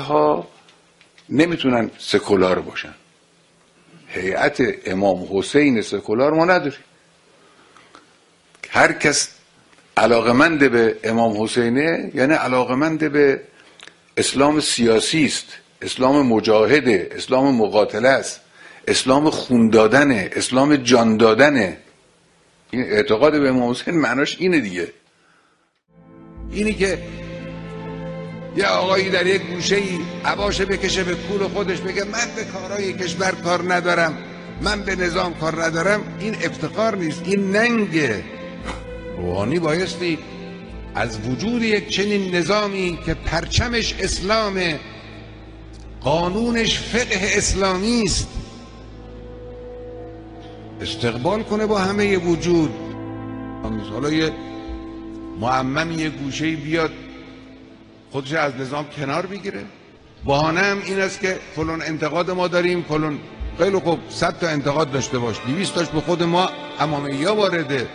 ها نمی‌تونن سکولار باشن. هیئت امام حسین سکولار ما نداریم. هر کس علاقمند به امام حسینه یعنی علاقمند به اسلام سیاسی است اسلام مجاهده اسلام مقاتله است اسلام خون دادنه اسلام جان دادنه این اعتقاد به امام حسین معناش اینه دیگه. اینی که یه آقایی در یک گوشه ای عباشه بکشه به کول خودش بگه من به کارهای کشور کار ندارم من به نظام کار ندارم این افتخار نیست این ننگه. روحانی بایستی از وجود یک چنین نظامی که پرچمش اسلامه قانونش فقه اسلامی است استقبال کنه با همه وجود. حالا یه معمم یه گوشه بیاد خودش از نظام کنار بگیره بهانه هم این است که فلان انتقاد ما داریم فلان خیلی خوب صد تا انتقاد داشته باش 200 تاش به خود ما امامیه وارده.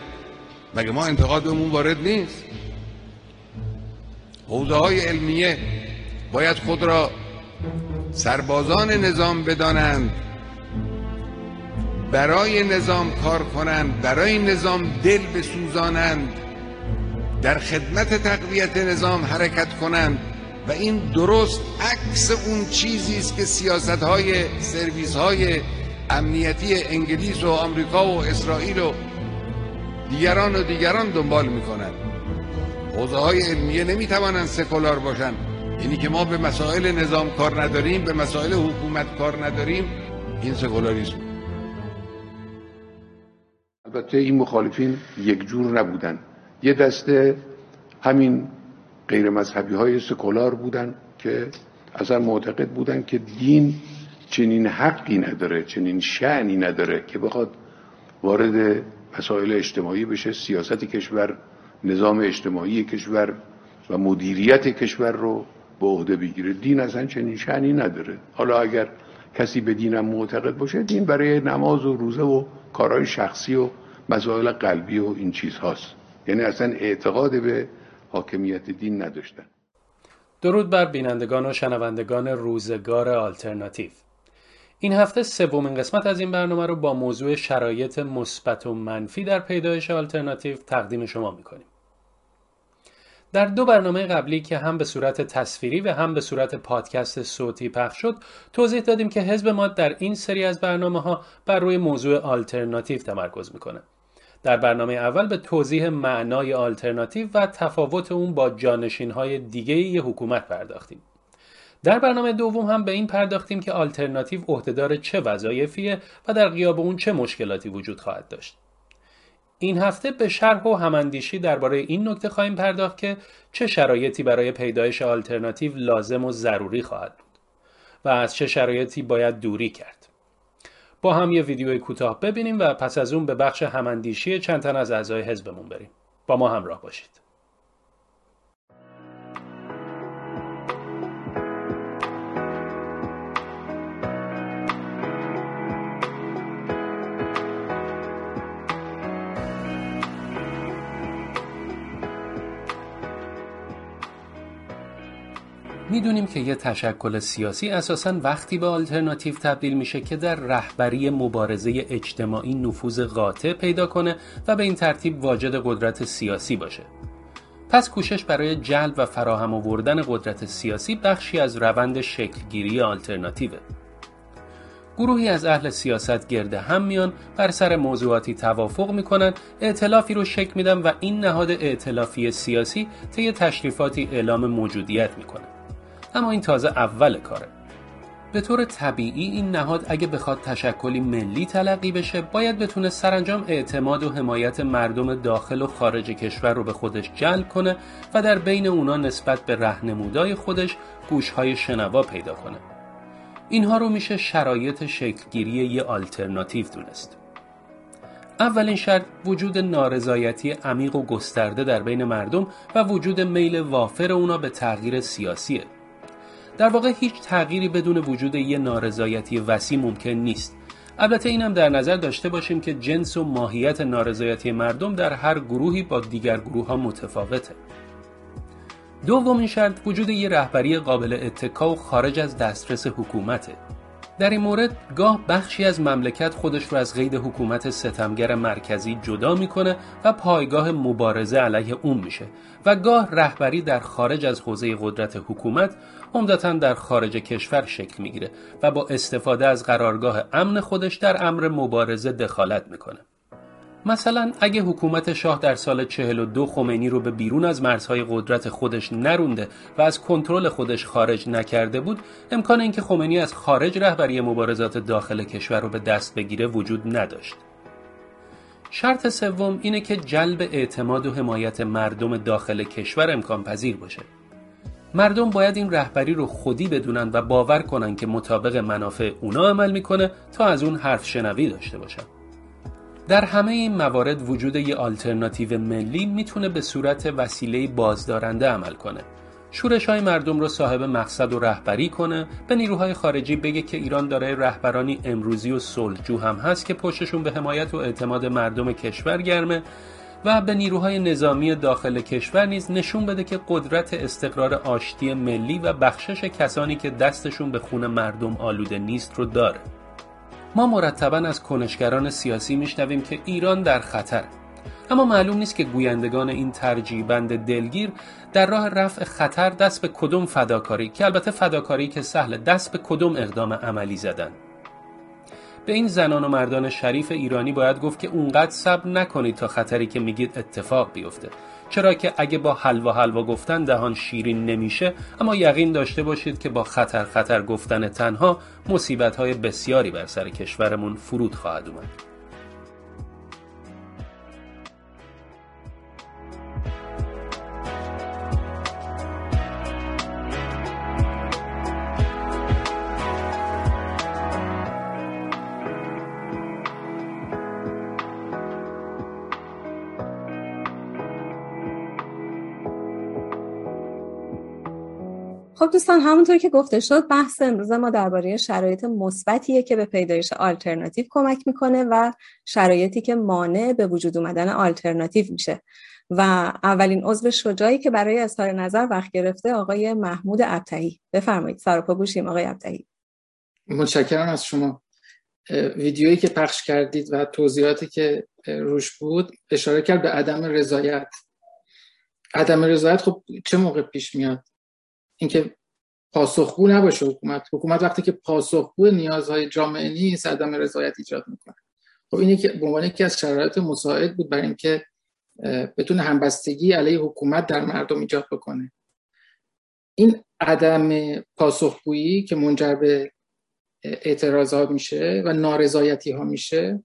مگه ما انتقاد بهمون وارد نیست؟ حوزه های علمیه باید خود را سربازان نظام بدانند برای نظام کار کنند برای نظام دل بسوزانند. در خدمت تقویت نظام حرکت کنند و این درست عکس اون چیزی است که سیاست های سرویس های امنیتی انگلیس و آمریکا و اسرائیل و دیگران و دیگران دنبال می‌کنند. حوزه های علمیه نمی‌توانند سکولار باشند. یعنی که ما به مسائل نظام کار نداریم به مسائل حکومت کار نداریم. این سکولاریسم. البته این مخالفین یک جور نبودن. یه دسته همین غیر مذهبی های سکولار بودن که اصلا معتقد بودن که دین چنین حقی نداره چنین شعنی نداره که بخواد وارد مسائل اجتماعی بشه سیاست کشور نظام اجتماعی کشور و مدیریت کشور رو به عهده بگیره. دین اصلا چنین شعنی نداره. حالا اگر کسی به دینم معتقد باشه دین برای نماز و روزه و کارهای شخصی و مسائل قلبی و این چیز هاست یعنی اصلا اعتقاد به حاکمیت دین نداشتن. درود بر بینندگان و شنوندگان روزگار آلترناتیو. این هفته سومین قسمت از این برنامه رو با موضوع شرایط مثبت و منفی در پیدایش آلترناتیو تقدیم شما می‌کنیم. در دو برنامه قبلی که هم به صورت تصویری و هم به صورت پادکست صوتی پخش شد توضیح دادیم که حزب ما در این سری از برنامه ها بر روی موضوع آلترناتیو تمرکز می‌کنه. در برنامه اول به توضیح معنای آلترناتیو و تفاوت اون با جانشین های دیگه ی حکومت پرداختیم. در برنامه دوم هم به این پرداختیم که آلترناتیو عهدهدار چه وظایفیه و در غیاب اون چه مشکلاتی وجود خواهد داشت. این هفته به شرح و هماندیشی درباره این نکته خواهیم پرداخت که چه شرایطی برای پیدایش آلترناتیو لازم و ضروری خواهد بود و از چه شرایطی باید دوری کرد. با هم یه ویدیوی کوتاه ببینیم و پس از اون به بخش هماندیشی چند تن از اعضای حزبمون بریم. با ما همراه باشید. می‌دونیم که یه تشکل سیاسی اساسا وقتی به آلترناتیو تبدیل میشه که در رهبری مبارزه اجتماعی نفوذ قاطع پیدا کنه و به این ترتیب واجد قدرت سیاسی باشه. پس کوشش برای جلب و فراهم آوردن قدرت سیاسی بخشی از روند شکلگیری آلترناتیوه. گروهی از اهل سیاست گرده هم میان بر سر موضوعاتی توافق می‌کنن ائتلافی رو شکل میدن و این نهاد ائتلافی سیاسی طی تشریفاتی اعلام موجودیت می‌کنه. اما این تازه اول کاره. به طور طبیعی این نهاد اگه بخواد تشکلی ملی تلقی بشه باید بتونه سرانجام اعتماد و حمایت مردم داخل و خارج کشور رو به خودش جلب کنه و در بین اونا نسبت به رهنمودای خودش گوشهای شنوا پیدا کنه. اینها رو میشه شرایط شکلگیری یه آلترناتیو دونست. اولین شرط وجود نارضایتی عمیق و گسترده در بین مردم و وجود میل وافر اونا به تغییر سیاسیه. در واقع هیچ تغییری بدون وجود یه نارضایتی وسیع ممکن نیست. البته اینم در نظر داشته باشیم که جنس و ماهیت نارضایتی مردم در هر گروهی با دیگر گروه ها متفاوته. دومین شرط وجود یه رهبری قابل اتکا و خارج از دسترس حکومته. در این مورد گاه بخشی از مملکت خودش رو از قید حکومت ستمگر مرکزی جدا می‌کنه و پایگاه مبارزه علیه اون میشه و گاه رهبری در خارج از حوزه قدرت حکومت عمدتا در خارج کشور شکل می‌گیره و با استفاده از قرارگاه امن خودش در امر مبارزه دخالت می‌کنه. مثلا اگه حکومت شاه در سال 42 خمینی رو به بیرون از مرزهای قدرت خودش نرونده و از کنترل خودش خارج نکرده بود امکان اینکه خمینی از خارج رهبری مبارزات داخل کشور رو به دست بگیره وجود نداشت. شرط سوم اینه که جلب اعتماد و حمایت مردم داخل کشور امکان پذیر باشه. مردم باید این رهبری رو خودی بدونن و باور کنن که مطابق منافع اونا عمل می‌کنه تا از اون حرف شنوی داشته باشن. در همه این موارد وجود یه آلترناتیو ملی می‌تونه به صورت وسیله بازدارنده عمل کنه. شورش های مردم رو صاحب مقصد و رهبری کنه به نیروهای خارجی بگه که ایران دارای رهبرانی امروزی و صلحجو هم هست که پشتشون به حمایت و اعتماد مردم کشور گرمه و به نیروهای نظامی داخل کشور نیز نشون بده که قدرت استقرار آشتی ملی و بخشش کسانی که دستشون به خون مردم آلوده نیست رو داره. ما مرتبا از کنشگران سیاسی میشنویم که ایران در خطر. اما معلوم نیست که گویندگان این ترجیبند دلگیر در راه رفع خطر دست به کدوم فداکاری که البته فداکاری که سهل دست به کدوم اقدام عملی زدن. به این زنان و مردان شریف ایرانی باید گفت که اونقدر صبر نکنید تا خطری که میگید اتفاق بیفته. چرا که اگه با حلوا حلوا گفتن دهان شیرین نمیشه اما یقین داشته باشید که با خطر خطر گفتن تنها مصیبت های بسیاری بر سر کشورمون فرود خواهد اومد. خب دوستان همونطور که گفته شد بحث امروز ما درباره شرایط مثبتیه که به پیدایش آلترناتیو کمک می‌کنه و شرایطی که مانع به وجود اومدن آلترناتیو میشه. و اولین عضو شجاعی که برای اظهار نظر وقت گرفته آقای محمود ابتهی. بفرمایید سراپا گوشیم آقای ابتهی. متشکرم از شما. ویدیویی که پخش کردید و توضیحاتی که روش بود اشاره کرد به عدم رضایت. عدم رضایت خب چه موقع پیش میاد؟ اینکه پاسخگو نباشه حکومت. حکومت وقتی که پاسخگو نیازهای جامعه نیست عدم رضایت ایجاد می‌کنه. خب اینه که به عنوان یکی از شرایط مساعد بود برای اینکه بتونه همبستگی علیه حکومت در مردم ایجاد بکنه. این عدم پاسخگویی که منجر به اعتراضات میشه و نارضایتی ها میشه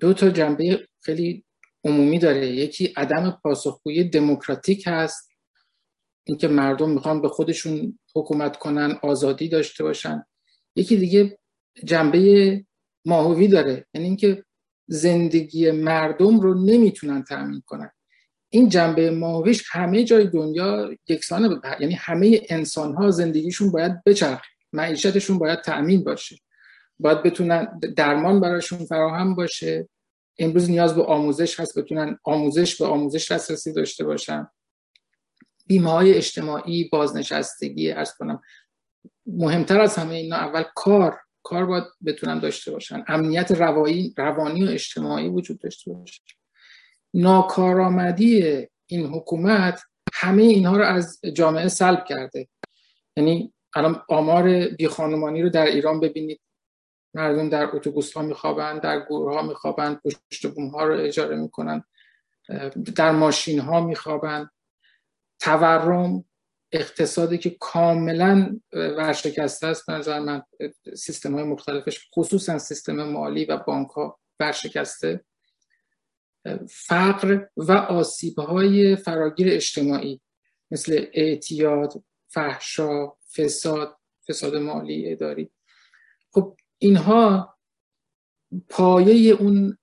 دو تا جنبه خیلی عمومی داره. یکی عدم پاسخگویی دموکراتیک هست اینکه مردم می‌خوان به خودشون حکومت کنن آزادی داشته باشن. یکی دیگه جنبه ماهوی داره. یعنی اینکه زندگی مردم رو نمی‌تونن تأمین کنن. این جنبه ماهویش همه جای دنیا یکسانه یعنی همه انسان ها زندگیشون باید بچرخه. معیشتشون باید تأمین باشه. باید بتونن درمان براشون فراهم باشه. امروز نیاز به آموزش هست. بتونن آموزش به آموزش دسترسی داشته باشن. بیمه های اجتماعی بازنشستگی ارز کنم مهمتر از همه اینا اول کار. کار باید بتونن داشته باشن. امنیت روایی، روانی و اجتماعی وجود داشته باشه. ناکارآمدی این حکومت همه اینها رو از جامعه سلب کرده. یعنی الان آمار بی خانمانی رو در ایران ببینید. مردم در اتوبوس ها میخوابند در گروه ها میخوابند پشت بوم ها رو اجاره می‌کنن در ماشین ها میخوابند تورم اقتصادی که کاملا ورشکسته است نظر من سیستم های مختلفش خصوصا سیستم مالی و بانک ها ورشکسته. فقر و آسیب های فراگیر اجتماعی مثل اعتیاد فحشا فساد فساد مالی اداری. خب اینها پایه اون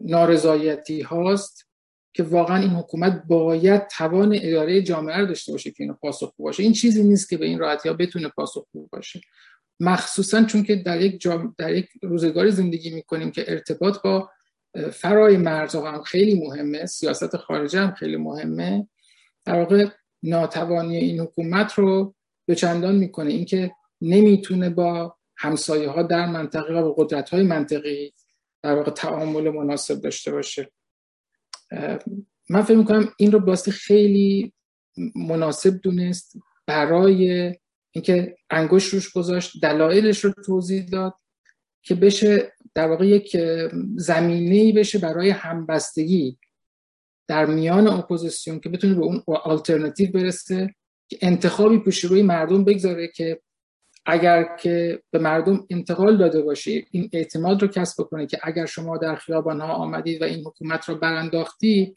نارضایتی هاست که واقعا این حکومت باید توان اداره جامعه رو داشته باشه که اینو پاسخ باشه. این چیزی نیست که به این راحتی ها بتونه پاسخ باشه. مخصوصا چون که در یک, در یک روزگاری زندگی می‌کنیم که ارتباط با فرای مرزها هم خیلی مهمه سیاست خارجه هم خیلی مهمه. در واقع ناتوانی این حکومت رو به چندان می‌کنه. اینکه نمی‌تونه با همسایه ها در منطقه و قدرت های منطقی در واقع تعامل مناسب داشته باشه. من فکر می‌کنم این رو باستی خیلی مناسب دونست برای اینکه انگوش روش گذاشت دلایلش رو توضیح داد که بشه در واقع یک زمینه بشه برای همبستگی در میان اپوزیسیون که بتونه به اون آلترناتیو برسه که انتخابی پیش روی مردم بگذاره که اگر که به مردم انتقال داده باشه این اعتماد رو کسب بکنه که اگر شما در خیابان ها آمدید و این حکومت رو برانداختی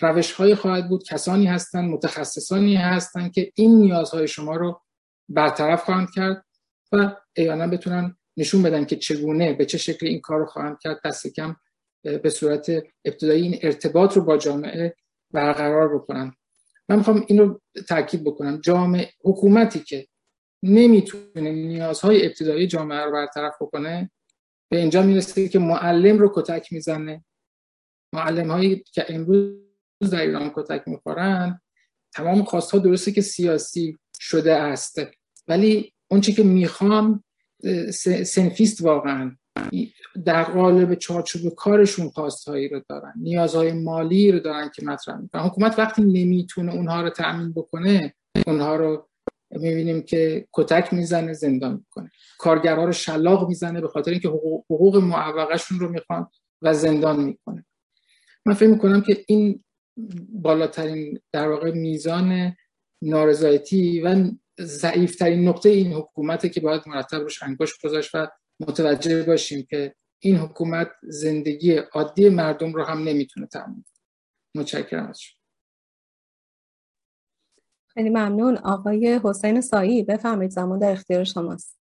روش های خواهد بود. کسانی هستند متخصصانی هستند که این نیازهای شما رو برطرف خواهند کرد و اینا بتونن نشون بدن که چگونه به چه شکل این کار رو خواهند کرد. دست کم به صورت ابتدایی این ارتباط رو با جامعه برقرار بکنن. من می‌خوام این رو تاکید بکنم. جامعه حکومتی که نمی‌تونه نیازهای ابتدایی جامعه رو برطرف بکنه به اینجا می‌رسه که معلم رو کتک می‌زنه. معلم هایی که امروز در ایران کتک می‌خورن تمام خواست درسته که سیاسی شده است ولی اون چی که می‌خوان سنفیست واقعا. در قالب چارچوب کارشون خواستهایی رو دارن نیازهای مالی رو دارن که مطرح می‌کنن. حکومت وقتی نمی‌تونه اونها رو تأمین بکنه اونها رو می‌بینیم که کتک می‌زنه زندان می‌کنه. کارگرها رو شلاق می‌زنه به خاطر اینکه حقوق, حقوق معوقشون رو می‌خوان و زندان می‌کنه. من فکر می‌کنم که این بالاترین در واقع میزان نارضایتی و ضعیفترین نقطه این حکومته که باید مرتب روش انگشت گذاشت و متوجه باشیم که این حکومت زندگی عادی مردم رو هم نمی‌تونه تامین متشکرم از شما خیلی ممنون. آقای حسین سایی بفرمایید زمان در اختیار شماست.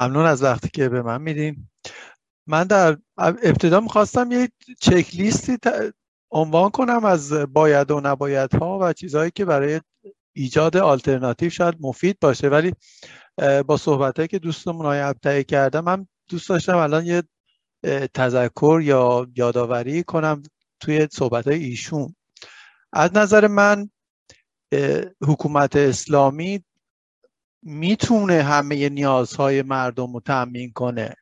ممنون از وقتی که به من میدین. من در ابتدا می‌خواستم یه چک لیستی عنوان کنم از باید و نباید ها و چیزهایی که برای ایجاد آلترناتیو شاید مفید باشه. ولی با صحبت که دوستمون های ابتعی کردم من دوست داشتم الان یه تذکر یا یادآوری کنم توی صحبت های ایشون. از نظر من حکومت اسلامی می‌تونه همه نیازهای مردم رو تأمین کنه.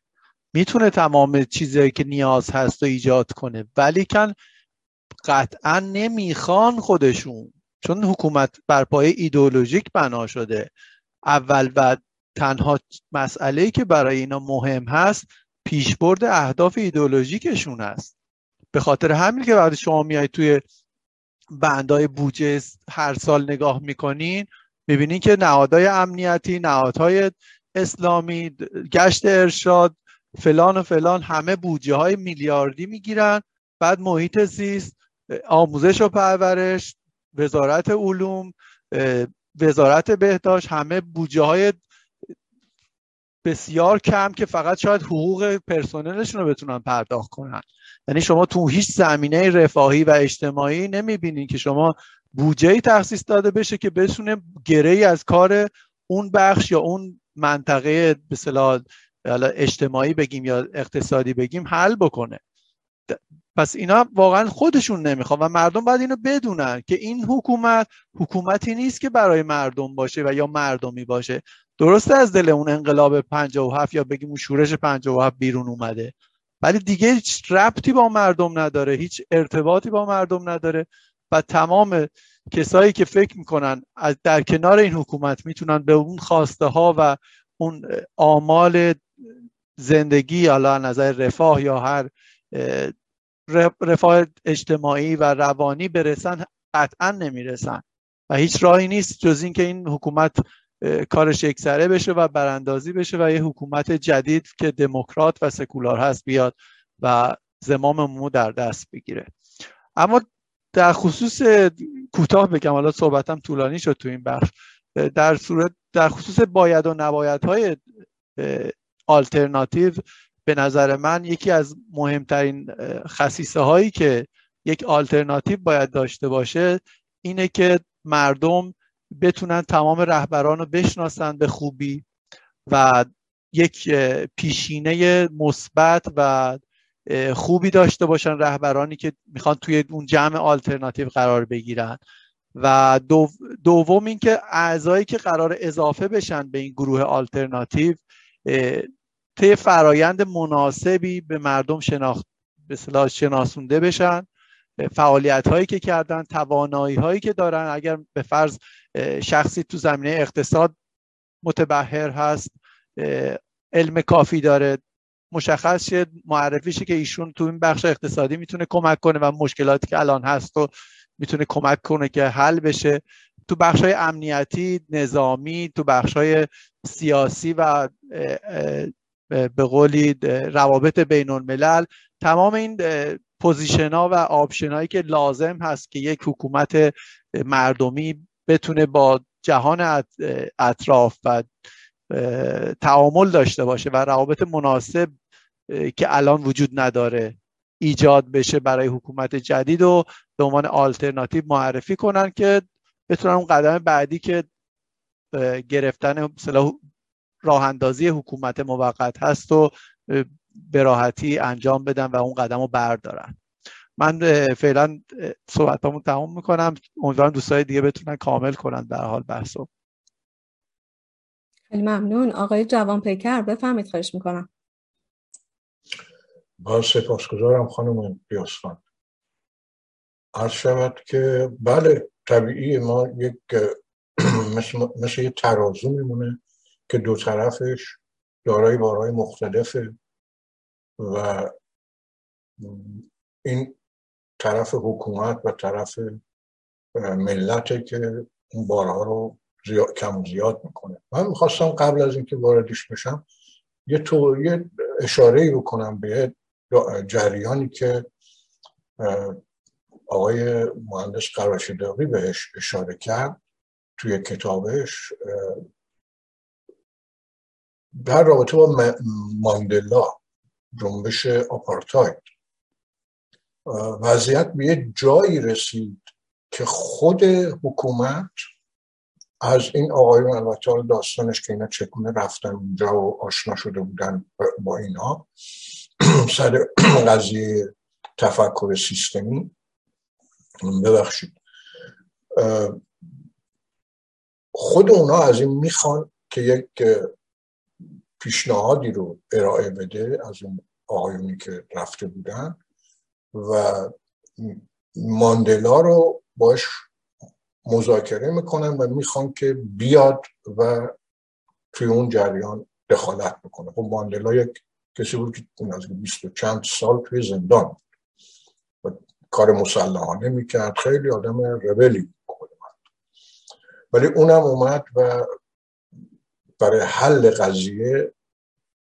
می‌تونه تمام چیزهایی که نیاز هست رو ایجاد کنه. ولی کن قطعا نمی‌خوان خودشون. چون حکومت بر پای ایدئولوژیک بنا شده. اول و تنها مسئله که برای اینا مهم هست پیشبرد اهداف ایدئولوژیکشون است به خاطر همین که وقتی شما میایید توی بندای بودجه هر سال نگاه می‌کنین می‌بینین که نهادهای امنیتی نهادهای اسلامی گشت ارشاد فلان و فلان همه بودجه های میلیاردی می‌گیرن. بعد محیط زیست آموزش و پرورش وزارت علوم وزارت بهداشت همه بودجه های بسیار کم که فقط شاید حقوق پرسنلشون رو بتونن پرداخت کنن. یعنی شما تو هیچ زمینه رفاهی و اجتماعی نمی‌بینین که شما بودجه تخصیص داده بشه که بتونه گره از کار اون بخش یا اون منطقه به اجتماعی بگیم یا اقتصادی بگیم حل بکنه. پس اینا واقعا خودشون نمی‌خوان و مردم باید اینو بدونن که این حکومت حکومتی نیست که برای مردم باشه و یا مردمی باشه. درسته از دل اون انقلاب 57 یا بگیم اون شورش 57 بیرون اومده. ولی دیگه هیچ ربطی با مردم نداره هیچ ارتباطی با مردم نداره و تمام کسایی که فکر می‌کنن از در کنار این حکومت می‌تونن به اون خواسته ها و اون آمال زندگی حالا نظر رفاه یا هر رفاه اجتماعی و روانی برسن قطعا نمی‌رسن. و هیچ راهی نیست جز اینکه این حکومت کارش یکسره بشه و براندازی بشه و یه حکومت جدید که دموکرات و سکولار هست بیاد و زمام مو در دست بگیره. اما در خصوص کوتاه بگم حالا صحبتم طولانی شد تو این بخش در صورت در خصوص باید و نباید های آلترناتیو به نظر من یکی از مهمترین خصیصه هایی که یک آلترناتیو باید داشته باشه اینه که مردم بتونن تمام رهبران رو بشناسن به خوبی و یک پیشینه مثبت و خوبی داشته باشن رهبرانی که می‌خوان توی اون جمع آلترناتیو قرار بگیرن. و دوم اینکه اعضایی که قرار اضافه بشن به این گروه آلترناتیو طی فرایند مناسبی به مردم شناخت به شناسونده بشن. فعالیت هایی که کردن توانایی هایی که دارن. اگر به فرض شخصی تو زمینه اقتصاد متبهر هست علم کافی داره. مشخص شد معرفی که ایشون تو این بخش اقتصادی می‌تونه کمک کنه و مشکلاتی که الان هست و می‌تونه کمک کنه که حل بشه. تو بخش های امنیتی نظامی تو بخش های سیاسی و به قولی روابط بین الملل تمام این position ها و option هایی که لازم هست که یک حکومت مردمی بتونه با جهان اطراف و تعامل داشته باشه و روابط مناسب که الان وجود نداره ایجاد بشه برای حکومت جدید و به عنوان آلترناتیو معرفی کنن که بتونن اون قدم بعدی که گرفتن مثلا راه اندازی حکومت موقت هست و به راحتی انجام بدن و اون قدم رو بردارن. من فعلا صحبتامو تمام می‌کنم. امیدوارم دوستای دیگه بتونن کامل کنن در حال بحثو. خیلی ممنون. آقای جوان پیکر بفهمید خواهش می‌کنم. با سپاسگزارم خانم بیاسفان عرض شود که بله طبیعی ما یک مثل, مثل یه ترازو میمونه که دو طرفش دارای بارهای مختلفه و این طرف حکومت و طرف ملت که اون بارها رو زیاد، کم زیاد می‌کنه. من می‌خواستم قبل از اینکه واردش بشم یه تو یه اشاره بکنم به جریانی که آقای مهندس قراشداقی بهش اشاره کرد توی کتابش در رابطه با ماندلا جنبش آپارتاید. وضعیت به یه جایی رسید که خود حکومت از این آقایون البته داستانش که اینا چگونه رفتن اونجا و آشنا شده بودن با اینا سر قضیه تفکر سیستمی. ببخشید. خود اونا از این می‌خوان که یک پیشنهادی رو ارائه بده از اون آقایونی که رفته بودن. و ماندلا رو باش مذاکره می‌کنن و می‌خوان که بیاد و توی اون جریان دخالت بکنه. خب ماندلا یک کسی بود که از بیست و چند سال توی زندان و کار مسلحانه می‌کرد. خیلی آدم ربلی ولی اونم اومد و برای حل قضیه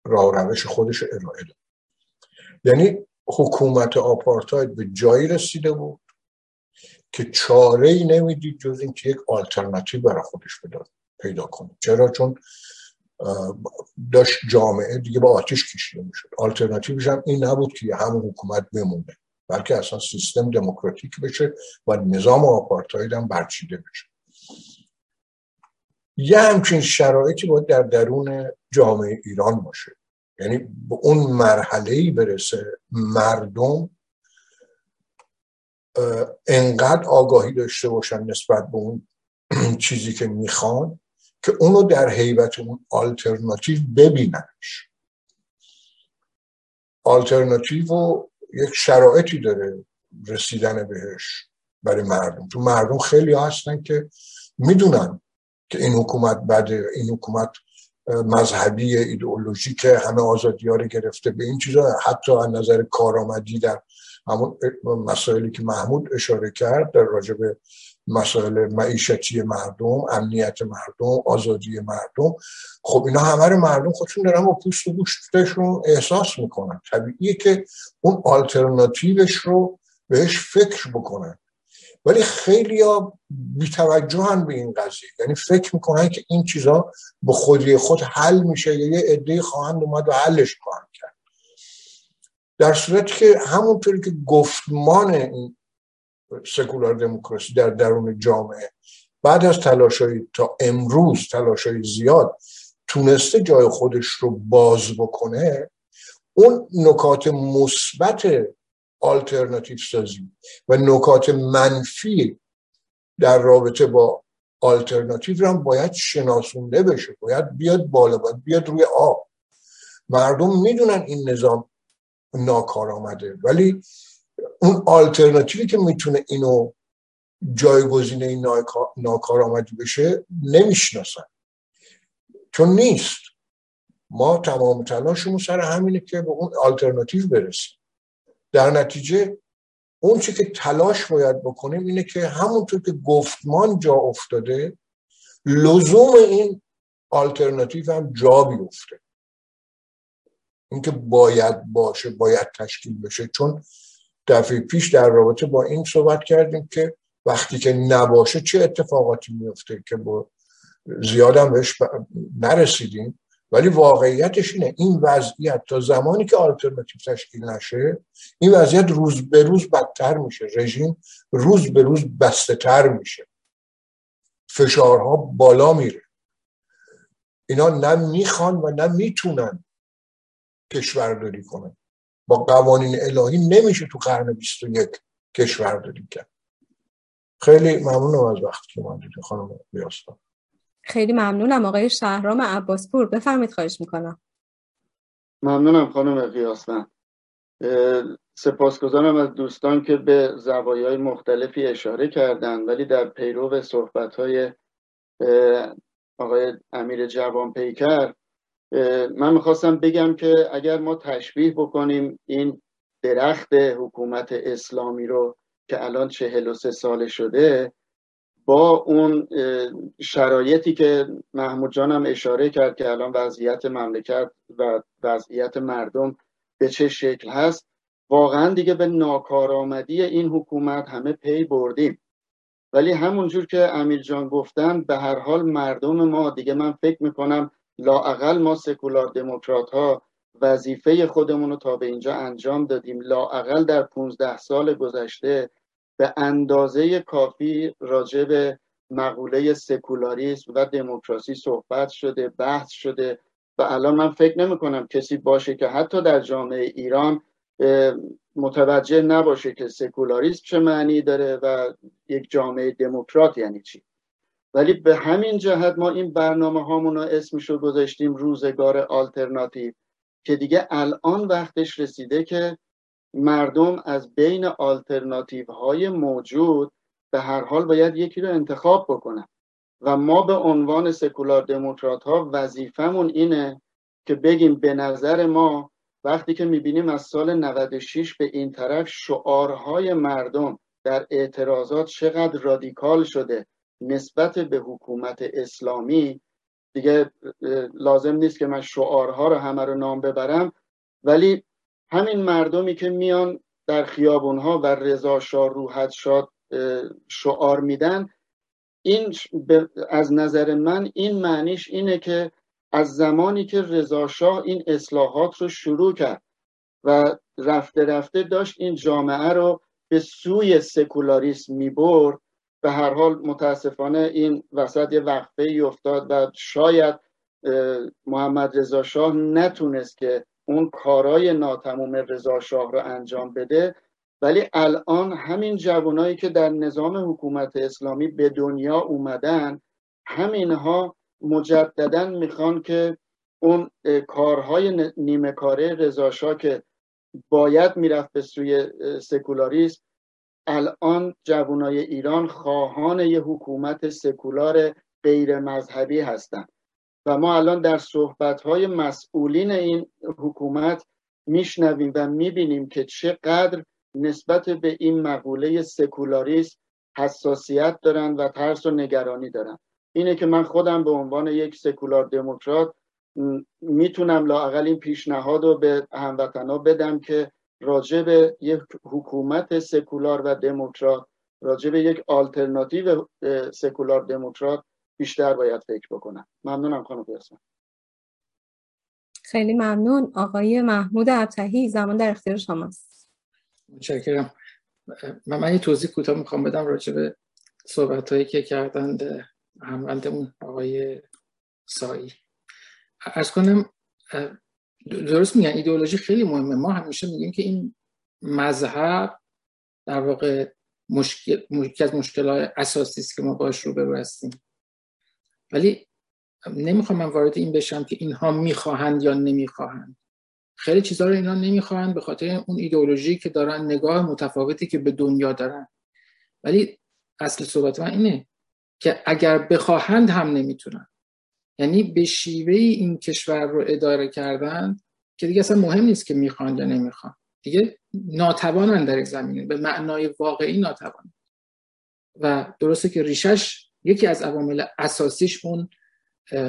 راه روش خودش ارائه داد. یعنی حکومت آپارتاید به جایی رسیده بود که چاره ای نمی‌دید جز اینکه یک آلترناتیو برای خودش پیدا کنه. چرا؟ چون داشت جامعه دیگه با آتیش کشیده می‌شد. آلترناتیوش هم این نبود که همون حکومت بمونه بلکه اصلا سیستم دموکراتیک بشه و نظام آپارتاید هم برچیده بشه. یه همچین شرایطی باید در درون جامعه ایران باشه. یعنی به اون مرحله ای برسه مردم انقدر آگاهی داشته باشن نسبت به اون چیزی که می‌خوان که اونو در حیبت اون آلترناتیو ببیننش. آلترناتیو یک شرایطی داره رسیدن بهش برای مردم. تو مردم خیلی هستن که می‌دونن که این حکومت بده این حکومت مذهبی ایدئولوژی که همه آزادی ها رو گرفته. به این چیزا حتی از نظر کارآمدی در همون مسائلی که محمود اشاره کرد در راجع به مسائل معیشتی مردم امنیت مردم آزادی مردم خب اینا همه رو مردم خودشون دارن با پوست و گوشتشون احساس می‌کنن. طبیعیه که اون آلترناتیوش رو بهش فکر بکنن. ولی خیلی ها بیتوجهن به این قضیه. یعنی فکر می‌کنن که این چیزا به خودی خود حل میشه یا یه عده خواهند اومد و حلش خواهند کرد. در صورت که همونطوری که گفتمان این سکولار دموکراسی در درون جامعه بعد از تلاشای تا امروز تلاشای زیاد تونسته جای خودش رو باز بکنه اون نکات مثبت آلترناتیو سازی و نکات منفی در رابطه با آلترناتیو هم باید شناسونده بشه. باید بیاد بالا باید بیاد روی آب. مردم می‌دونن این نظام ناکار آمده ولی اون آلترناتیوی که می‌تونه اینو جایگزین این ناکار آمدی بشه نمی‌شناسن. چون نیست. ما تمام تلاشمون سر همینه که به اون آلترناتیو برسیم. در نتیجه اون چی که تلاش باید بکنیم اینه که همونطور که گفتمان جا افتاده لزوم این آلترناتیو هم جا بیفته. اینکه باید باشه باید تشکیل بشه. چون دفعه پیش در رابطه با این صحبت کردیم که وقتی که نباشه چه اتفاقاتی میفته که با زیادم بهش نرسیدیم. ولی واقعیتش اینه این وضعیت تا زمانی که آلترناتیو تشکیل نشه این وضعیت روز به روز بدتر میشه. رژیم روز به روز بسته تر میشه. فشارها بالا میره. اینا نه می‌خوان و نه می‌تونن کشورداری کنن. با قوانین الهی نمیشه تو قرن 21 کشورداری کرد. خیلی ممنونم از وقتی که من دیدی خانم بیاستان خیلی ممنونم آقای شهرام عباسپور. بفرمید خواهش می‌کنم. ممنونم خانم قیاسمن. سپاسگزارم از دوستان که به زوایای مختلفی اشاره کردند ولی در پیرو صحبت های آقای امیر جوان پیکر من می‌خواستم بگم که اگر ما تشبیه بکنیم این درخت حکومت اسلامی رو که الان چهل و سه ساله شده با اون شرایطی که محمود جانم اشاره کرد که الان وضعیت مملکت و وضعیت مردم به چه شکل هست واقعا دیگه به ناکارآمدی این حکومت همه پی بردیم. ولی همونجور که امیر جان گفتن به هر حال مردم ما دیگه من فکر می‌کنم لاعقل ما سکولار دموکرات ها وظیفه خودمون رو تا به اینجا انجام دادیم. لاعقل در 15 سال گذشته به اندازه کافی راجع به مقوله سکولاریسم و دموکراسی صحبت شده بحث شده و الان من فکر نمی کنم کسی باشه که حتی در جامعه ایران متوجه نباشه که سکولاریسم چه معنی داره و یک جامعه دموکرات یعنی چی. ولی به همین جهت ما این برنامه هامون رو اسمش گذاشتیم روزگار آلترناتیو که دیگه الان وقتش رسیده که مردم از بین آلترناتیو های موجود به هر حال باید یکی رو انتخاب بکنن. و ما به عنوان سکولار دموکرات ها وظیفمون اینه که بگیم به نظر ما وقتی که می‌بینیم از سال 96 به این طرف شعارهای مردم در اعتراضات چقدر رادیکال شده نسبت به حکومت اسلامی دیگه لازم نیست که من شعارها رو همه رو نام ببرم ولی همین مردمی که میان در خیابونها و رضا شاه روحت شاد شعار میدن این از نظر من این معنیش اینه که از زمانی که رضا شاه این اصلاحات رو شروع کرد و رفته رفته داشت این جامعه رو به سوی سکولاریسم می‌برد به هر حال متاسفانه این وسط یه وقفه ای افتاد و شاید محمد رضا شاه نتونست که اون کارای ناتموم رضا شاه رو انجام بده. ولی الان همین جوانایی که در نظام حکومت اسلامی به دنیا اومدن همینها مجددا می‌خوان که اون کارهای نیمه کاره رضا که باید می‌رفت به سوی سکولاریسم الان جوانای ایران خواهان یه حکومت سکولار غیر مذهبی هستند و ما الان در صحبت مسئولین این حکومت میشنویم و می‌بینیم که چقدر نسبت به این مقوله سکولاریسم حساسیت دارن و ترس و نگرانی دارن. اینه که من خودم به عنوان یک سکولار دموکرات می‌تونم لاقل این پیشنهاد رو به هموطنا بدم که راجع به یک حکومت سکولار و دموکرات راجع به یک آلترناتیو سکولار دموکرات بیشتر باید فکر بکنم. ممنونم خانم پیاسم خیلی ممنون. آقای محمود ابتهی زمان در اختیار شماست. متشکرم. من, من یه توضیح کوتاه می‌خوام بدم راجع به صحبت هایی که کردند هموندمون آقای سایی از کنم درست میگن؟ ایدئولوژی خیلی مهمه. ما همیشه میگیم که این مذهب در واقع مشکل از مشکلات اساسی است که ما باش رو هستیم. ولی نمی‌خوام من وارد این بشم که اینها می‌خواهند یا نمی‌خواهند. خیلی چیزها رو اینا نمی‌خواهند به خاطر اون ایدئولوژی که دارن نگاه متفاوتی که به دنیا دارن. ولی اصل صحبت من اینه که اگر بخواهند هم نمی‌تونن. یعنی به شیوه این کشور رو اداره کردن که دیگه اصلا مهم نیست که می‌خوان یا نمی‌خوان دیگه ناتوانن در زمینه به معنای واقعی ناتوان و درسته که ریشش یکی از عوامل اساسیش اون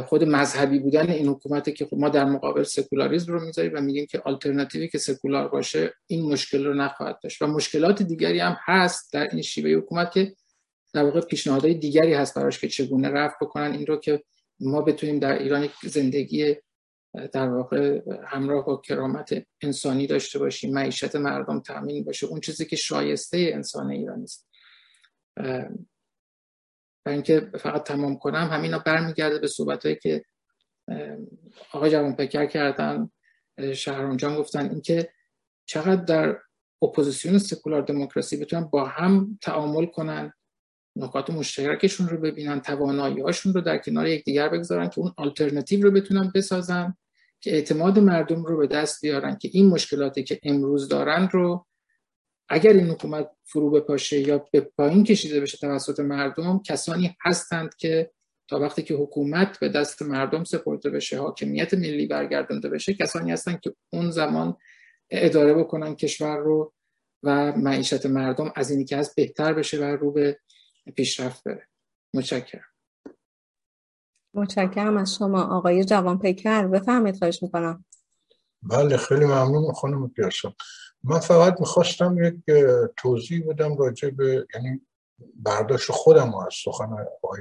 خود مذهبی بودن این حکومته که ما در مقابل سکولاریسم رو می‌ذاریم و میگیم که آلترناتیوی که سکولار باشه این مشکل رو نخواهد داشت. و مشکلات دیگری هم هست در این شیوه حکومت که در واقع پیشنهادهای دیگری هست براش که چگونه رفت بکنن. این رو که ما بتونیم در ایران زندگی در واقع همراه با کرامت انسانی داشته باشیم معیشت مردم تامین باشه اون چیزی که شایسته انسان ایرانی است و اینکه فقط تمام کنم همینا برمیگرده به صحبتهایی که آقای جوان پیکر کردن شهران جان گفتن. اینکه چقدر در اپوزیسیون سکولار دموکراسی بتونن با هم تعامل کنن نکات مشترکشون رو ببینن توانایی‌هاشون رو در کنار یکدیگر بگذارن که اون آلترناتیو رو بتونن بسازن که اعتماد مردم رو به دست بیارن که این مشکلاتی که امروز دارن رو اگر این حکومت فرو بپاشه یا به پایین کشیده بشه توسط مردم کسانی هستند که تا وقتی که حکومت به دست مردم سپرده بشه حاکمیت ملی برگردانده بشه کسانی هستند که اون زمان اداره بکنن کشور رو و معیشت مردم از اینی که از بهتر بشه و رو به پیشرفت بره. متشکرم. متشکرم از شما آقای جوان پیکر. بفهمید خواهش می‌کنم. بله خیلی ممنون خانم پیاسم من فقط می‌خواستم یک توضیح بدم راجع به یعنی برداشت خودم از سخن آقای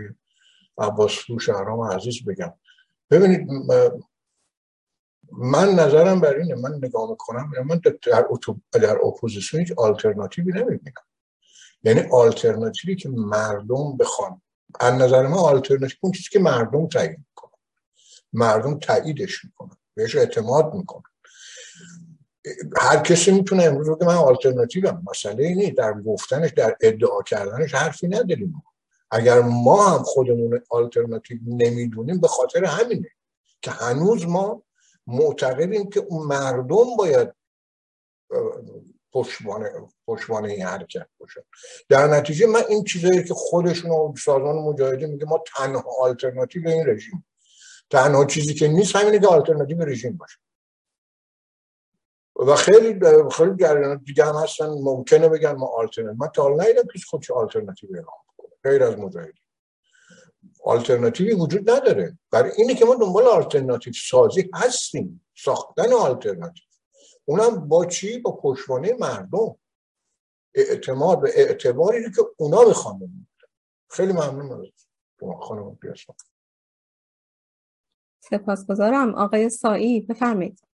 عباس فروش شهرام عزیز بگم. ببینید من نظرم بر اینه من نگاه می‌کنم من در, در اپوزیسیون هیچ آلترناتیوی نمی‌بینم. یعنی آلترناتیوی که مردم بخوان از نظر من آلترناتیو اون چیزی که مردم تعیین می‌کنن. مردم تاییدش می‌کنن بهش اعتماد می‌کنن. هر کسی می‌تونه امروز بگه من آلترناتیوم. مسئله اینی در گفتنش در ادعا کردنش حرفی نداریم اگر ما هم خودمون آلترناتیو نمی‌دونیم به خاطر همینه که هنوز ما معتقدیم که اون مردم باید پشتوانه پشتوانه این حرکت باشه. در نتیجه من این چیزایی که خودشون و سازمان مجاهدین میگه ما تنها آلترناتیو این رژیم. تنها چیزی که نیست همینه که آلترناتیو رژیم باشه. و خیلی خیلی جریانات دیگه هم هستن. ممکنه بگن ما آلترناتیو من تا حالا ندیدم کسی خودش آلترناتیو اعلام کنه غیر از مجاهدین. آلترناتیوی وجود نداره. برای اینه که ما دنبال آلترناتیو سازی هستیم. ساختن آلترناتیو. اونم با چی؟ با پشتوانه مردم. اعتماد و اعتباری که اونا می‌خوان خیلی ممنون از خانم پیاسم سپاسگزارم. آقای سایی بفرمایید.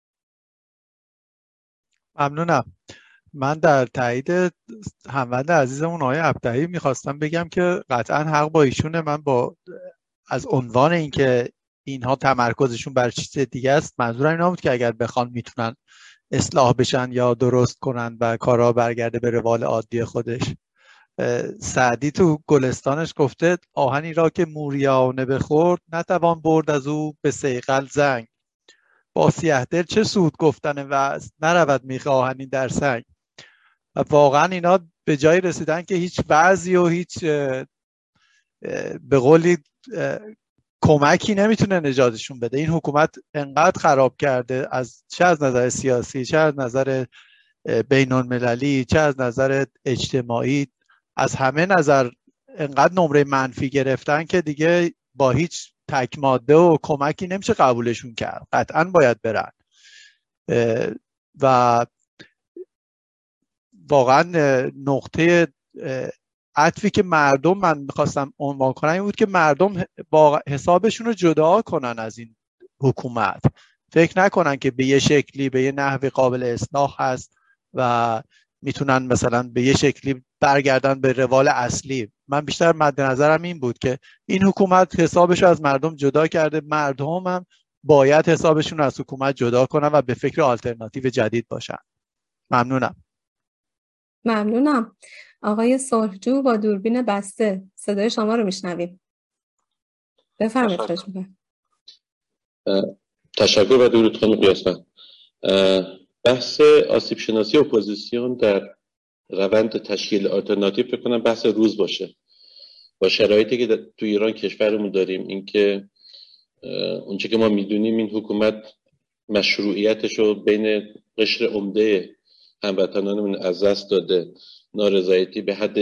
ممنونم. من در تایید هموند عزیزمون آقای ابتهی می‌خواستم بگم که قطعا حق با ایشونه. من با از عنوان اینکه اینها تمرکزشون بر چیز دیگه است منظورم اینا بود که اگر بخوان می‌تونن اصلاح بشن یا درست کنن و کارا برگرده به روال عادی خودش. سعدی تو گلستانش گفته آهنی را که موریانه بخورد نتوان برد از او به سیقل زنگ. با سیه دل چه سود گفتن و نرود میخ آهنی در سنگ. و واقعا اینا به جایی رسیدن که هیچ بعضی و هیچ به قولی کمکی نمی‌تونه نجاتشون بده. این حکومت انقدر خراب کرده از چه از نظر سیاسی چه از نظر بین المللی چه از نظر اجتماعی از همه نظر انقدر نمره منفی گرفتن که دیگه با هیچ تک ماده و کمکی نمیشه قبولشون کرد. قطعا باید برن. و واقعا نقطه عطفی که مردم من می‌خواستم عنوان کنم این بود که مردم حسابشون رو جدا کنن از این حکومت. فکر نکنن که به یه شکلی به یه نحوی قابل اصلاح هست و می‌تونن مثلا به یه شکلی برگردن به روال اصلی. من بیشتر مد نظرم این بود که این حکومت حسابش از مردم جدا کرده مردم هم باید حسابشون از حکومت جدا کنن و به فکر آلترناتیو جدید باشن. ممنونم. ممنونم. آقای صلحجو با دوربین بسته صدای شما رو میشنویم. بفرمایید تشکر. و درود خانم قیاسمن بحث آسیب شناسی اپوزیسیون در روند تشکیل آلترناتیو فکر کنم بحث روز باشه. با شرایطی که تو ایران کشورمون داریم اینکه اونچه که ما می‌دونیم این حکومت مشروعیتش رو بین قشر عمده هموطنانمون از دست داده. نارضایتی به حد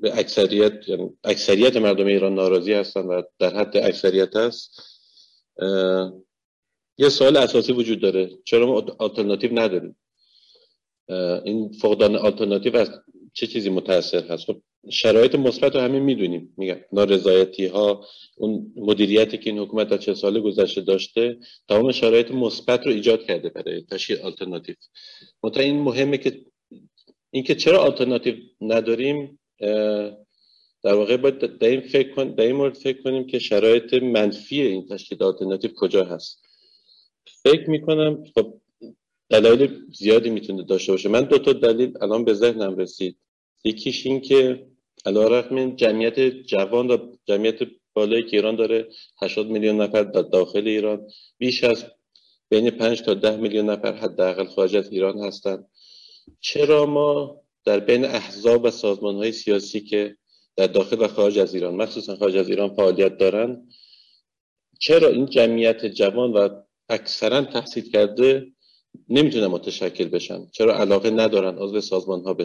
به اکثریت یعنی اکثریت مردم ایران ناراضی هستن و در حد اکثریت هست یه سوال اساسی وجود داره. چرا ما آلترناتیو نداریم؟ این فقدان آلترناتیو از چه چیزی متاثر هست؟ خب شرایط مثبت رو همه می‌دونیم. میگم نارضایتی ها اون مدیریتی که این حکومت در چه سال گذشته داشته تمام شرایط مثبت رو ایجاد کرده برای تشکیل آلترناتیو. منتها این مهمه که اینکه چرا آلترناتیو نداریم در واقع باید در این فکر کن در این فکر کنیم که شرایط منفی این تشکیل آلترناتیو کجا هست. فکر می‌کنم خب دلایل زیادی می‌تونه داشته باشه. من دو تا دلیل الان به ذهنم رسید. یکیش این که علیرغم جمعیت جوان و جمعیت بالایی که ایران داره 80 میلیون نفر در داخل ایران بیش از بین 5 تا 10 میلیون نفر حداقل خارج از ایران هستند چرا ما در بین احزاب و سازمان های سیاسی که در داخل و خارج از ایران مخصوصا خارج از ایران فعالیت دارن چرا این جمعیت جوان و اکثرا تحصیل کرده نمی‌تونن متشکل بشن. چرا علاقه ندارن عضو سازمان ها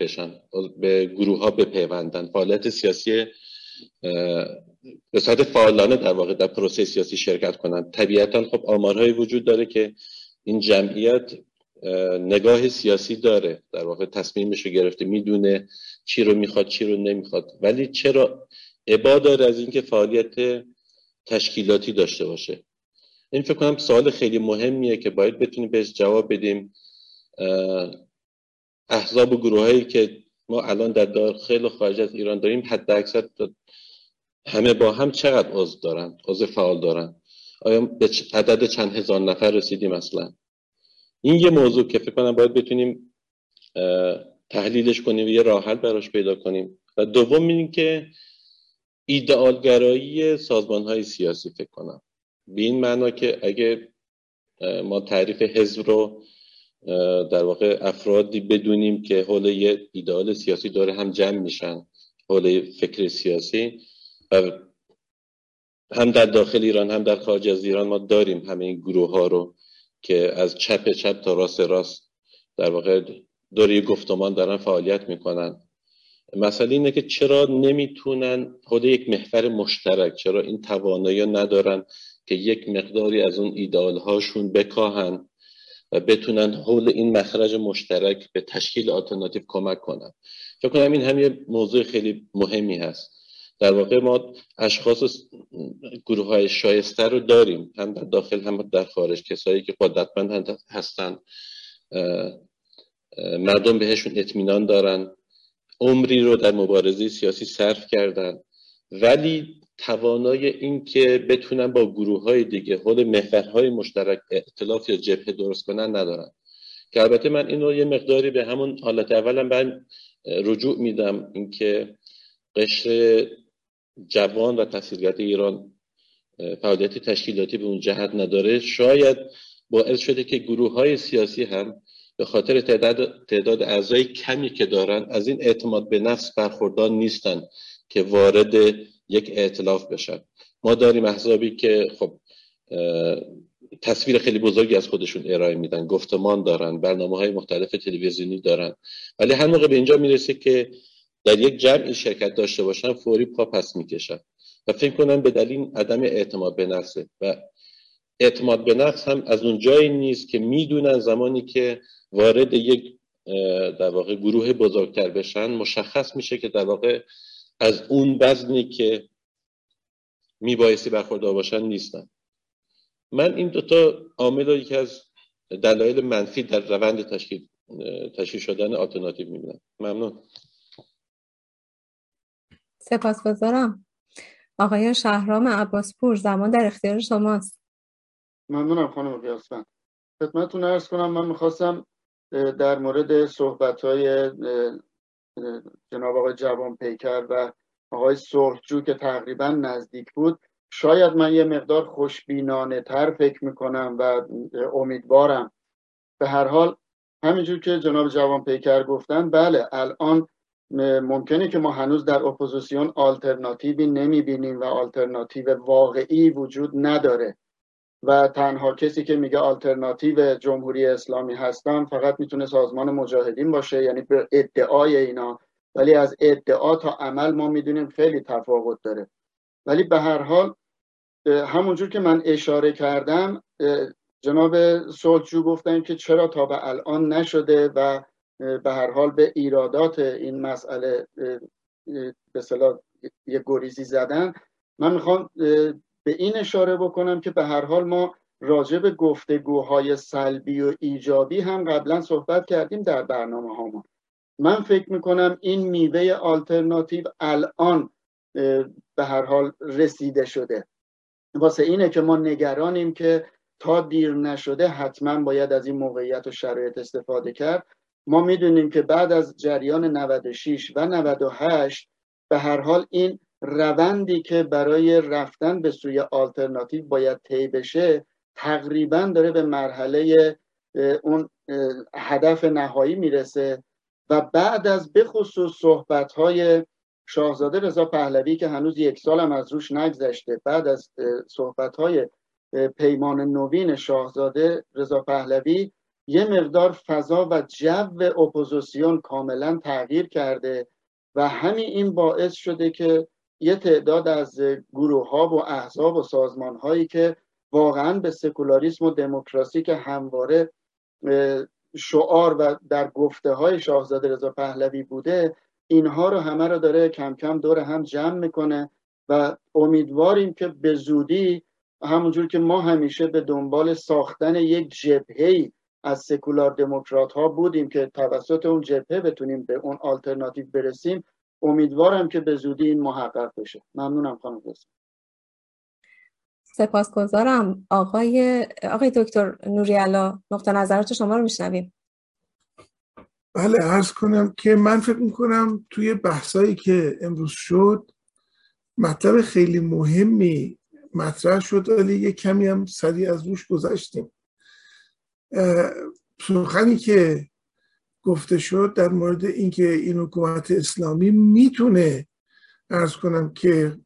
بشن به گروه ها بپیوندن. فعالیت سیاسی به صورت فعالانه در واقع در پروسه سیاسی شرکت کنند طبیعتا خب آمارهایی وجود داره که این جمعیت نگاه سیاسی داره. در واقع تصمیمش رو گرفته می‌دونه چی رو می‌خواد چی رو نمی‌خواد. ولی چرا عبا داره از اینکه فعالیت تشکیلاتی داشته باشه؟ این فکر کنم سوال خیلی مهمیه که باید بتونیم بهش جواب بدیم. احزاب و گروه هایی که ما الان در داخل و خارج از ایران داریم حد اکثر همه با هم چقدر عضو دارن؟ عضو فعال دارن؟ آیا به عدد چند هزار نفر رسیدیم اصلا؟ این یه موضوع که فکر کنم باید بتونیم تحلیلش کنیم و یه راه حل براش پیدا کنیم. و دوم این که ایدئالگرایی سازمان های سیاسی فکر کنم. به این معنا که اگه ما تعریف حزب رو در واقع افرادی بدونیم که حول یه ایدئال سیاسی داره هم جمع میشن حول فکر سیاسی و هم در داخل ایران هم در خارج از ایران ما داریم همه این گروه ها رو که از چپ چپ تا راست راست در واقع دوری گفتمان دارن فعالیت می‌کنن. مسئله اینه که چرا نمی‌تونن خود یک محور مشترک چرا این توانایی ندارن که یک مقداری از اون ایدال هاشون بکاهن و بتونن حول این مخرج مشترک به تشکیل آلترناتیو کمک کنن. فکر کنم این هم یه موضوع خیلی مهمی هست. در واقع ما اشخاص گروه های شایسته رو داریم. هم در داخل هم در خارج. کسایی که قدرتمند هستن مردم بهشون اطمینان دارن. عمری رو در مبارزه سیاسی صرف کردن. ولی توانای این که بتونن با گروه های دیگه خود محورهای مشترک اعتلاف یا جبهه درست کنن ندارن. که البته من این یه مقداری به همون حالت اولم من رجوع میدم اینکه قشر جوان و تحصیلگرد ایران فعالیت تشکیلاتی به اون جهت نداره. شاید باعث شده که گروه های سیاسی هم به خاطر تعداد, تعداد اعضای کمی که دارن از این اعتماد به نفس برخوردار نیستن که وارد یک اعتلاف بشن. ما داریم احزابی که خب تصویر خیلی بزرگی از خودشون ارائه میدن گفتمان دارن برنامه های مختلف تلویزیونی دارن. ولی هر موقع به اینجا می‌رسه که در یک جمعی شرکت داشته باشن فوری پا پس می‌کشن. و فکر کنم به دلیل عدم اعتماد به نفسه و اعتماد به نفس هم از اون جایی نیست که می‌دونن زمانی که وارد یک در واقع گروه بزرگتر بشن مشخص میشه که در واقع از اون وزنی که میبایستی برخوردار باشن نیستن. من این دوتا عامل رو یکی از دلایل منفی در روند تشکیل تشکیل شدن آلترناتیو می‌بینم. ممنون. سپاسگزارم. آقای شهرام عباسپور زمان در اختیار شماست. ممنونم خانم قیاسفند خدمتتون ارز کنم من می‌خواستم در مورد صحبت های جناب آقای جوان پیکر و آقای صلحجو که تقریبا نزدیک بود. شاید من یه مقدار خوشبینانه تر فکر می‌کنم و امیدوارم. به هر حال همینجور که جناب جوان پیکر گفتن بله الان ممکنه که ما هنوز در اپوزیسیون آلترناتیوی نمی‌بینیم و آلترناتیو واقعی وجود نداره. و تنها کسی که میگه آلترناتیو جمهوری اسلامی هستن فقط می‌تونه سازمان مجاهدین باشه یعنی به ادعای اینا. ولی از ادعا تا عمل ما می‌دونیم خیلی تفاوت داره. ولی به هر حال همونجور که من اشاره کردم جناب سلجو گفتن که چرا تا به الان نشده و به هر حال به ایرادات این مسئله به صلاح یه گریزی زدن. من می‌خوام به این اشاره بکنم که به هر حال ما راجع به گفتگوهای سلبی و ایجابی هم قبلا صحبت کردیم در برنامه هامون من فکر می‌کنم این میوه آلترناتیو الان به هر حال رسیده شده. واسه اینه که ما نگرانیم که تا دیر نشده حتما باید از این موقعیت و شرایط استفاده کرد. ما می‌دونیم که بعد از جریان 96 و 98 به هر حال این روندی که برای رفتن به سوی آلترناتیو باید طی بشه تقریبا داره به مرحله اون هدف نهایی می‌رسه. و بعد از بخصوص صحبت های شاهزاده رضا پهلوی که هنوز یک سال هم از روش نگذشته بعد از صحبت های پیمان نوین شاهزاده رضا پهلوی یه مقدار فضا و جو اپوزیسیون کاملا تغییر کرده و همین این باعث شده که یه تعداد از گروه ها و احزاب و سازمان هایی که واقعا به سکولاریسم و دموکراسی که همواره شعار و در گفته های شاهزاده رضا پهلوی بوده اینها رو همه رو داره کم کم دور هم جمع می‌کنه و امیدواریم که به زودی همونجور که ما همیشه به دنبال ساختن یک جبهه از سکولار دموکرات ها بودیم که توسط اون جبهه بتونیم به اون آلترناتیو برسیم امیدوارم که به زودی این محقق بشه. ممنونم خانم سپاس سپاسگزارم. آقای آقای دکتر نوریالا نقطه نظرات شما رو میشنویم. بله ارز کنم که من فکر می‌کنم توی بحثایی که امروز شد مطلب خیلی مهمی مطرح شد ولی یه کمی هم سریع از روش گذشتیم. سخنی که گفته شد در مورد اینکه این حکومت اسلامی می‌تونه ارز کنم که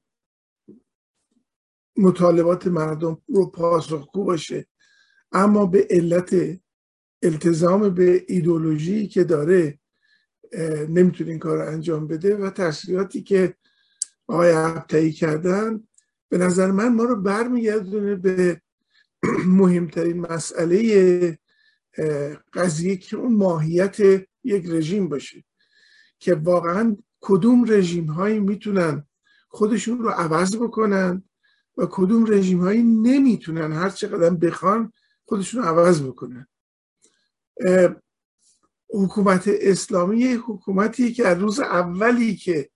مطالبات مردم رو پاسخگو باشه اما به علت التزام به ایدولوژی که داره نمی‌تونه این کار رو انجام بده و تحصیلاتی که آقای عبتایی کردن به نظر من ما رو برمیگردونه به مهمترین مسئله قضیه که اون ماهیت یک رژیم باشه که واقعا کدوم رژیم هایی می‌تونن خودشون رو عوض بکنن و کدوم رژیم هایی نمی‌تونن هر چقدر بخوان خودشون رو عوض بکنن. حکومت اسلامی حکومتی که از روز اولی که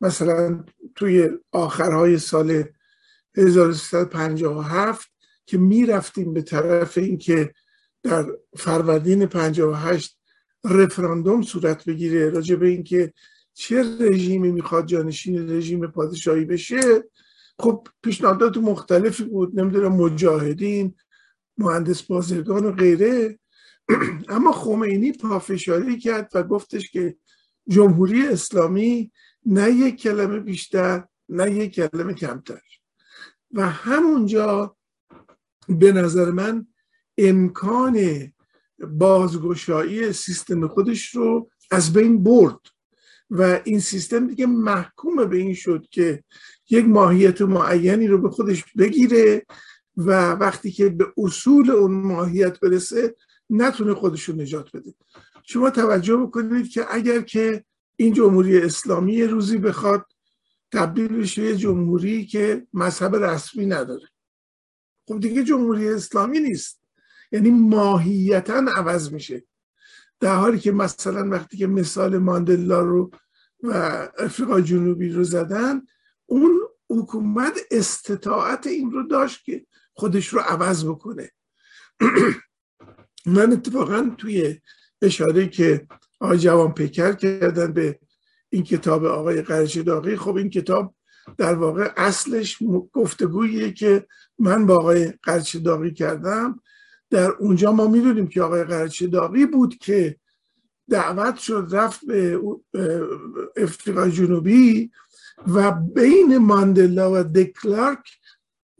مثلا توی آخرهای سال 1357 که می‌رفتیم به طرف اینکه در فروردین 58 رفراندوم صورت بگیره راجع به اینکه چه رژیمی می‌خواد جانشین رژیم پادشاهی بشه. خب پیشنهادات مختلفی بود نمی‌دونم مجاهدین مهندس بازرگان و غیره. اما خمینی پافشاری کرد و گفتش که جمهوری اسلامی نه یک کلمه بیشتر نه یک کلمه کمتر. و همونجا به نظر من امکان بازگشایی سیستم خودش رو از بین برد. و این سیستم دیگه محکوم به این شد که یک ماهیت معینی رو به خودش بگیره و وقتی که به اصول اون ماهیت برسه نتونه خودش رو نجات بده. شما توجه بکنید که اگر که این جمهوری اسلامی روزی بخواد تبدیل بشه یه جمهوری که مذهب رسمی نداره. خب دیگه جمهوری اسلامی نیست. یعنی ماهیتا عوض میشه. در حالی که مثلا وقتی که مثال ماندلا رو و افریقا جنوبی رو زدن اون حکومت استطاعت این رو داشت که خودش رو عوض بکنه. من اتفاقا توی اشاره که آقای جوان پیکر کردن به این کتاب آقای قرچ داغی خب این کتاب در واقع اصلش گفتگوییه که من با آقای قرچ داغی کردم. در اونجا ما می‌دونیم که آقای قرچ داغی بود که دعوت شد رفت به افریقا جنوبی و بین ماندلا و دکلارک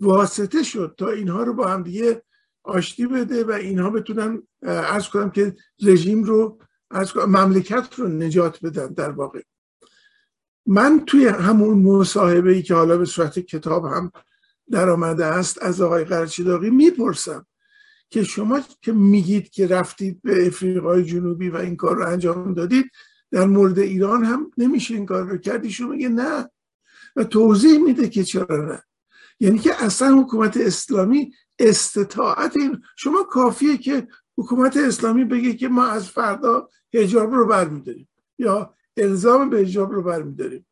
واسطه شد تا اینها رو با هم دیگه آشتی بده و اینها بتونن ارز کنم که رژیم رو از مملکت رو نجات بدن در واقع. من توی همون مصاحبه ای که حالا به صورت کتاب هم در آمده است از آقای قرچیداغی می‌پرسم. که شما که میگید که رفتید به افریقای جنوبی و این کار رو انجام دادید در مورد ایران هم نمیشه این کار رو کردی شما میگه نه. و توضیح میده که چرا نه. یعنی که اصلا حکومت اسلامی استطاعت این شما کافیه که حکومت اسلامی بگه که ما از فردا هجاب رو برمیداریم یا الزام به هجاب رو برمیداریم.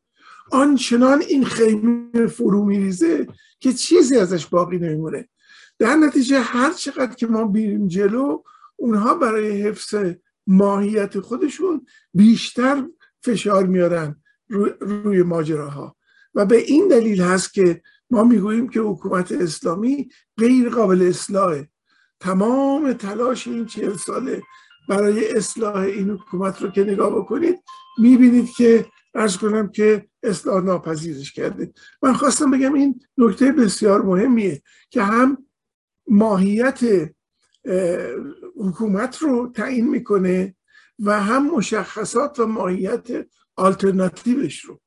آنچنان این خیمه فرو میریزه که چیزی ازش باقی نمیمونه. در نتیجه هر چقدر که ما بیریم جلو اونها برای حفظ ماهیت خودشون بیشتر فشار میارن روی, روی ماجراها. و به این دلیل هست که ما می‌گوییم که حکومت اسلامی غیر قابل اصلاحه. تمام تلاش این چهل ساله برای اصلاح این حکومت رو که نگاه بکنید می‌بینید که ارز کنم که اصلاح ناپذیرش کرده. من خواستم بگم این نکته بسیار مهمیه که هم ماهیت حکومت رو تعیین می‌کنه و هم مشخصات و ماهیت آلترناتیوش رو.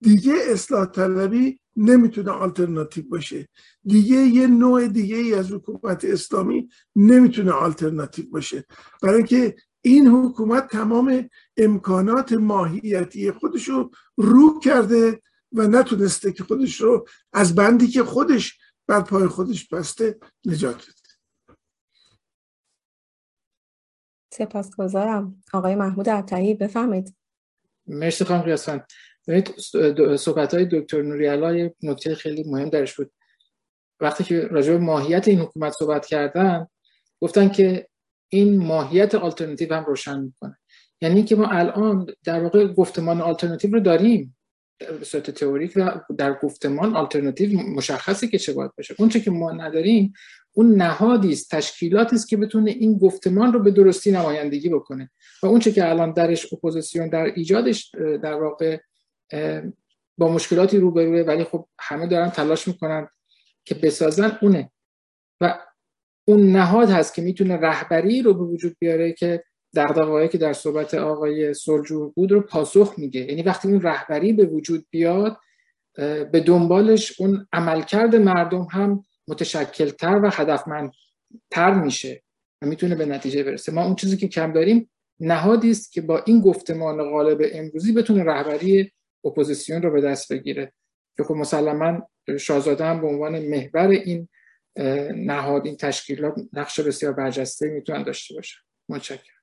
دیگه اصلاح طلبی نمی‌تونه آلترناتیو باشه. دیگه یه نوع دیگه ای از حکومت اسلامی نمی‌تونه آلترناتیو باشه. برای اینکه این حکومت تمام امکانات ماهیتی خودش رو رو کرده و نتونسته که خودش رو از بندی که خودش بر پای خودش بسته نجات بده. سپاسگزارم. آقای محمود عطایی بفهمید مرسی خانم قیاسفند. صحبت های دکتر نوریالا یه نکته خیلی مهم درش بود. وقتی که راجع به ماهیت این حکومت صحبت کردن گفتن که این ماهیت آلترناتیو هم روشن می‌کنه. یعنی که ما الان در واقع گفتمان آلترناتیو رو داریم. به صورت تئوریک در گفتمان آلترناتیو مشخصه که چه باید باشه. اون که ما نداریم اون نهادی است تشکیلاتی است که بتونه این گفتمان رو به درستی نمایندگی بکنه. و اون که الان درش اپوزیسیون در ایجادش در واقع با مشکلاتی روبروه ولی خب همه دارن تلاش می‌کنن که بسازن اونه. و اون نهاد هست که می‌تونه رهبری رو به وجود بیاره که دغدغه‌ای که در صحبت آقای صلحجو بود رو پاسخ میگه یعنی وقتی اون رهبری به وجود بیاد به دنبالش اون عملکرد مردم هم متشکلتر و هدفمندتر میشه و می‌تونه به نتیجه برسه. ما اون چیزی که کم داریم نهادی است که با این گفتمان غالب امروزی بتونه رهبری اپوزیسیون رو به دست بگیره. که خب مسلما شاهزاده هم به عنوان محور این نهاد این تشکیلات نقش بسیار برجسته می‌تونن داشته باشن. متشکرم.